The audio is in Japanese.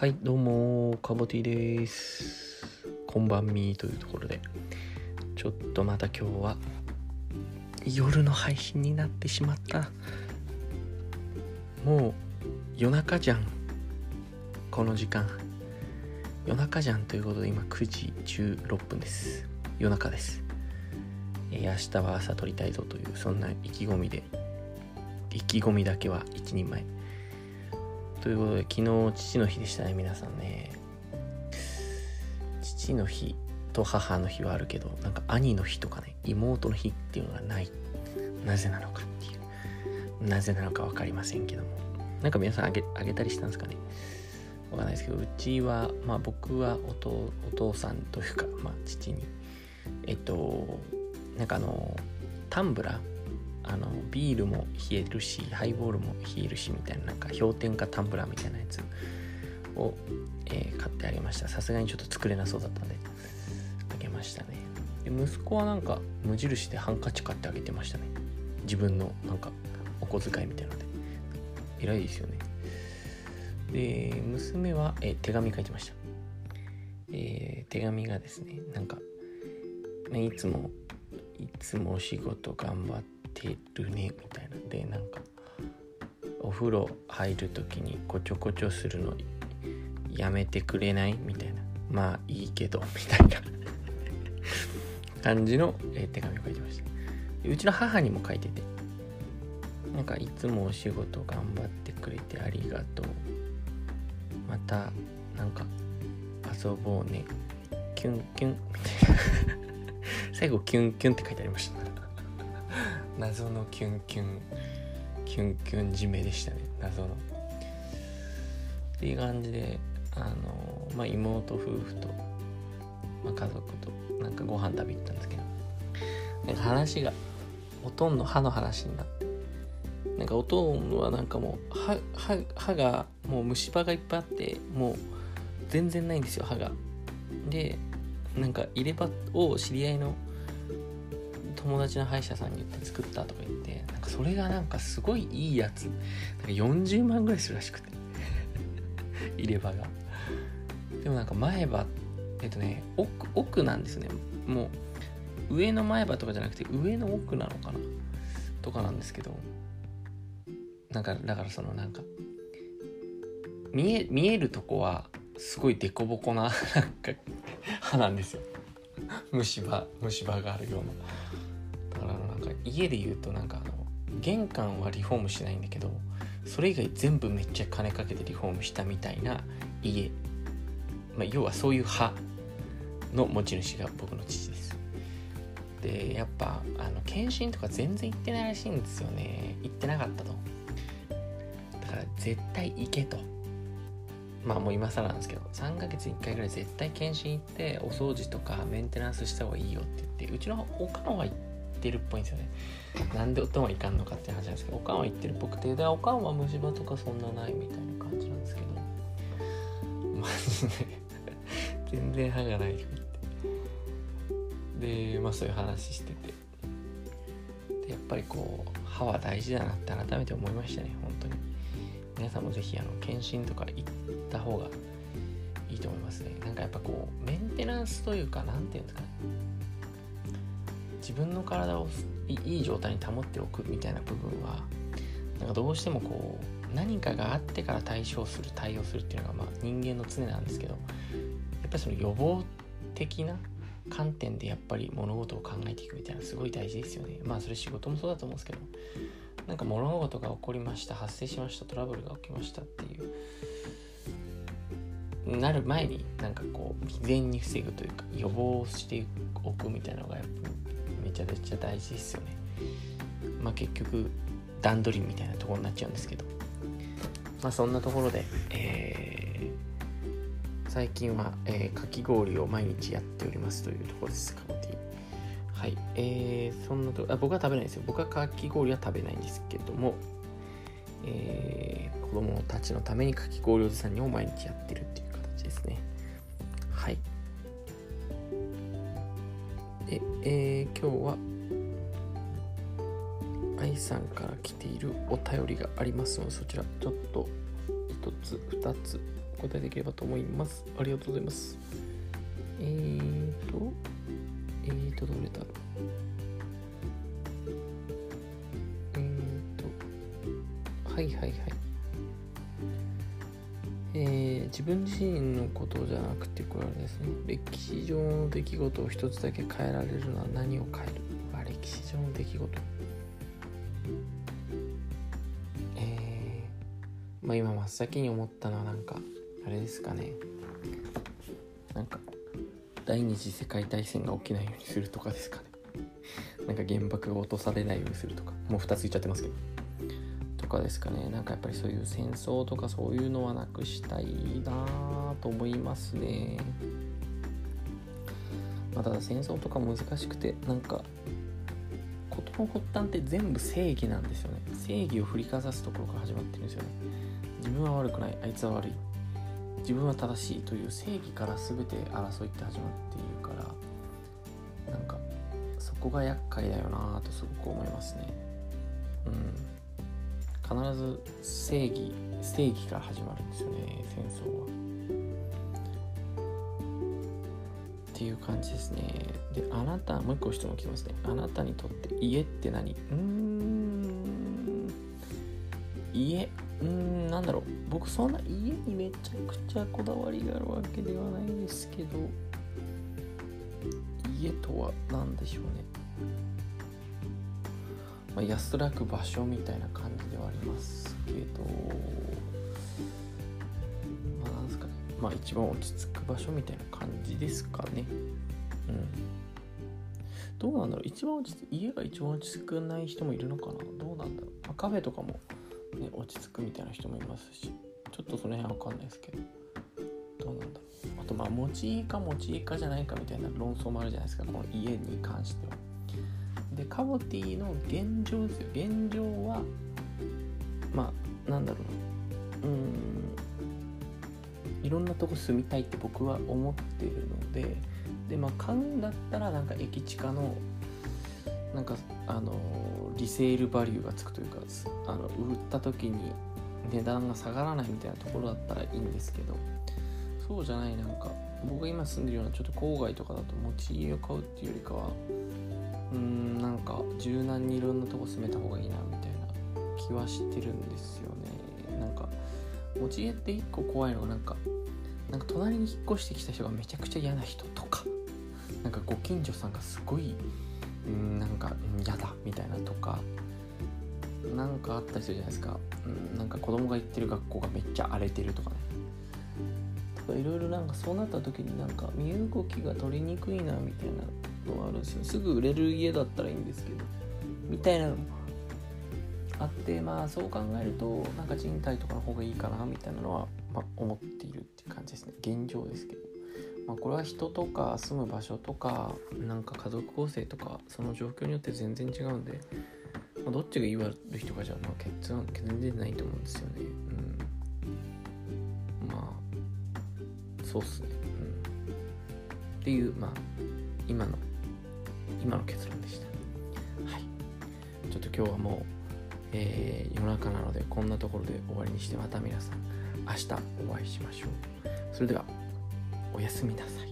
はい、どうも、カボティです。こんばんみーというところで、ちょっとまた今日は夜の配信になってしまった。もう夜中じゃん。この時間。夜中じゃんということで今9時16分です。夜中です。えー明日は朝撮りたいぞという、そんな意気込みで、意気込みだけは一人前。ということで、昨日父の日でしたね、皆さんね。父の日と母の日はあるけど、なんか兄の日とかね、妹の日っていうのがない。なぜなのかっていう。なぜなのか分かりませんけども。なんか皆さんあげあげたりしたんですかね。わかんないですけど、うちは、まあ僕はお父お父さんというか、まあ父に、えっと、なんかあの、タンブラーあのビールも冷えるしハイボールも冷えるしみたいななんか氷点下タンブラーみたいなやつを、えー買ってあげました。さすがにちょっと作れなそうだったんであげましたね。で息子はなんか無印でハンカチ買ってあげてましたね。自分のなんかお小遣いみたいなので。偉いですよね。で娘は、えー手紙書いてました。えー手紙がですねなんか、ね、いつもいつもお仕事頑張っててるねみたいな。でなんかお風呂入る時にこちょこちょするのやめてくれない？みたいな。まあいいけどみたいな。感じの、え手紙を書いてました。うちの母にも書いてて。なんかいつもお仕事頑張ってくれてありがとう。またなんか遊ぼうね。キュンキュンみたいな。最後キュンキュンって書いてありました。謎のキュンキュンキュンキュン締めでしたね謎の。っていう感じであのまあ妹夫婦と、まあ、家族となんかご飯食べ行ったんですけどなんか話がおとんの歯の話になってなんかおとんはなんかもう歯歯歯がもう虫歯がいっぱいあってもう全然ないんですよ歯が。でなんか入れ歯を知り合いの友達の歯医者さんに言って作ったとか言ってなんかそれがなんかすごいいいやつ。なんか40万ぐらいするらしくて。入れ歯が。でもなんか前歯えっとね奥奥なんですね。もう上の前歯とかじゃなくて上の奥なのかな？とかなんですけど。なんかだからそのなんか見え見えるとこはすごいデコボコななんか歯なんですよ。虫歯虫歯があるような。家で言うとなんかあの玄関はリフォームしないんだけどそれ以外全部めっちゃ金かけてリフォームしたみたいな家、まあ、要はそういう歯の持ち主が僕の父です。でやっぱあの検診とか全然行ってないらしいんですよね。行ってなかったと。だから絶対行けと。まあもう今更なんですけど3ヶ月に1回ぐらい絶対検診行ってお掃除とかメンテナンスした方がいいよって言ってうちのおかんは行っててるっぽいんですよね。なんでおとんはいかんのかって話なんですけどおかんは行ってるっぽくてでおかんは虫歯とかそんなないみたいな感じなんですけど。マジで。全然歯がないとか言って。でまあそういう話してて。でやっぱりこう歯は大事だなって改めて思いましたね本当に。皆さんもぜひあの検診とか行った方がいいと思いますね。なんかやっぱこうメンテナンスというかなんていうんですかね。自分の体をいい状態に保っておくみたいな部分はなんかどうしてもこう何かがあってから対処する対応するっていうのがまあ人間の常なんですけどやっぱりその予防的な観点でやっぱり物事を考えていくみたいなすごい大事ですよね。まあそれ仕事もそうだと思うんですけどなんか物事が起こりました発生しましたトラブルが起きましたっていうなる前になんかこう未然に防ぐというか予防しておくみたいなのがやっぱめちゃめちゃ大事ですよね。まあ結局段取りみたいなところになっちゃうんですけど。まあそんなところで、えー最近は、えーかき氷を毎日やっておりますというところですカボティはい。えー、そんなとあ僕は食べないですよ。僕はかき氷は食べないんですけどもえー、子供たちのためにかき氷おじさんにも毎日やってるっていう形ですね。えー、今日は愛さんから来ているお便りがあります。のでそちらちょっと一つ二つお答えできればと思います。ありがとうございます。えーとえーとどれだろう。えーとはいはいはい。えー、自分自身のことじゃなくてこれはですね歴史上の出来事を一つだけ変えられるのは何を変える？あ歴史上の出来事。え、まあ今真っ先に思ったのはなんかあれですかね。なんか第二次世界大戦が起きないようにするとかですかね。なんか原爆が落とされないようにするとか。もう2つ言っちゃってますけど。かですかね。なんかやっぱりそういう戦争とかそういうのはなくしたいなと思いますね、まあ、ただ戦争とか難しくてなんか事の発端って全部正義なんですよね。正義を振りかざすところから始まってるんですよね。自分は悪くない。あいつは悪い。自分は正しいという正義から全て争いって始まっているからなんかそこが厄介だよなとすごく思いますね。うん。必ず正義正義から始まるんですよね戦争は。っていう感じですね。であなたもう一個質問きますね。あなたにとって家って何？うーん家？うーんなんだろう僕そんな家にめちゃくちゃこだわりがあるわけではないですけど家とは何でしょうね。まあ、安らく場所みたいな感じではありますけど、まあ、なんですかね、まあ、一番落ち着く場所みたいな感じですかね。うん。どうなんだろう一番落ち着家が一番落ち着くない人もいるのかなどうなんだろう、まあ、カフェとかも、ね、落ち着くみたいな人もいますし、ちょっとその辺わかんないですけど、どうなんだろう。あと、まあ、持ち家か持ち家かじゃないかみたいな論争もあるじゃないですか、この家に関しては。でカボティの現状ですよ。現状はまあなんだろうな。うん。いろんなとこ住みたいって僕は思ってるのででまあ買うんだったらなんか駅地下のなんかあのリセールバリューがつくというかあの売った時に値段が下がらないみたいなところだったらいいんですけどそうじゃないなんか僕が今住んでるようなちょっと郊外とかだと持ち家を買うっていうよりかはうんなんか柔軟にいろんなとこ住めた方がいいなみたいな気はしてるんですよね。なんか持ち家って一個怖いのがなんかなんか隣に引っ越してきた人がめちゃくちゃ嫌な人とかなんかご近所さんがすごいうんなんか嫌だみたいなとかなんかあったりするじゃないですか、うん、なんか子供が行ってる学校がめっちゃ荒れてるとかね。かいろいろなんかそうなった時になんか身動きが取りにくいなみたいなのはあるんですよ。すぐ売れる家だったらいいんですけど。みたいなのもあってまあそう考えるとなんか賃貸とかの方がいいかなみたいなのは、まあ、思っているっていう感じですね。現状ですけど、まあ、これは人とか住む場所とかなんか家族構成とかその状況によって全然違うんで、まあ、どっちが言われる人かじゃまあ結論全然ないと思うんですよね。そうっすねうんっていうまあ今の今の結論でした。はい。ちょっと今日はもう、えー、夜中なのでこんなところで終わりにしてまた皆さん明日お会いしましょう。それではおやすみなさい。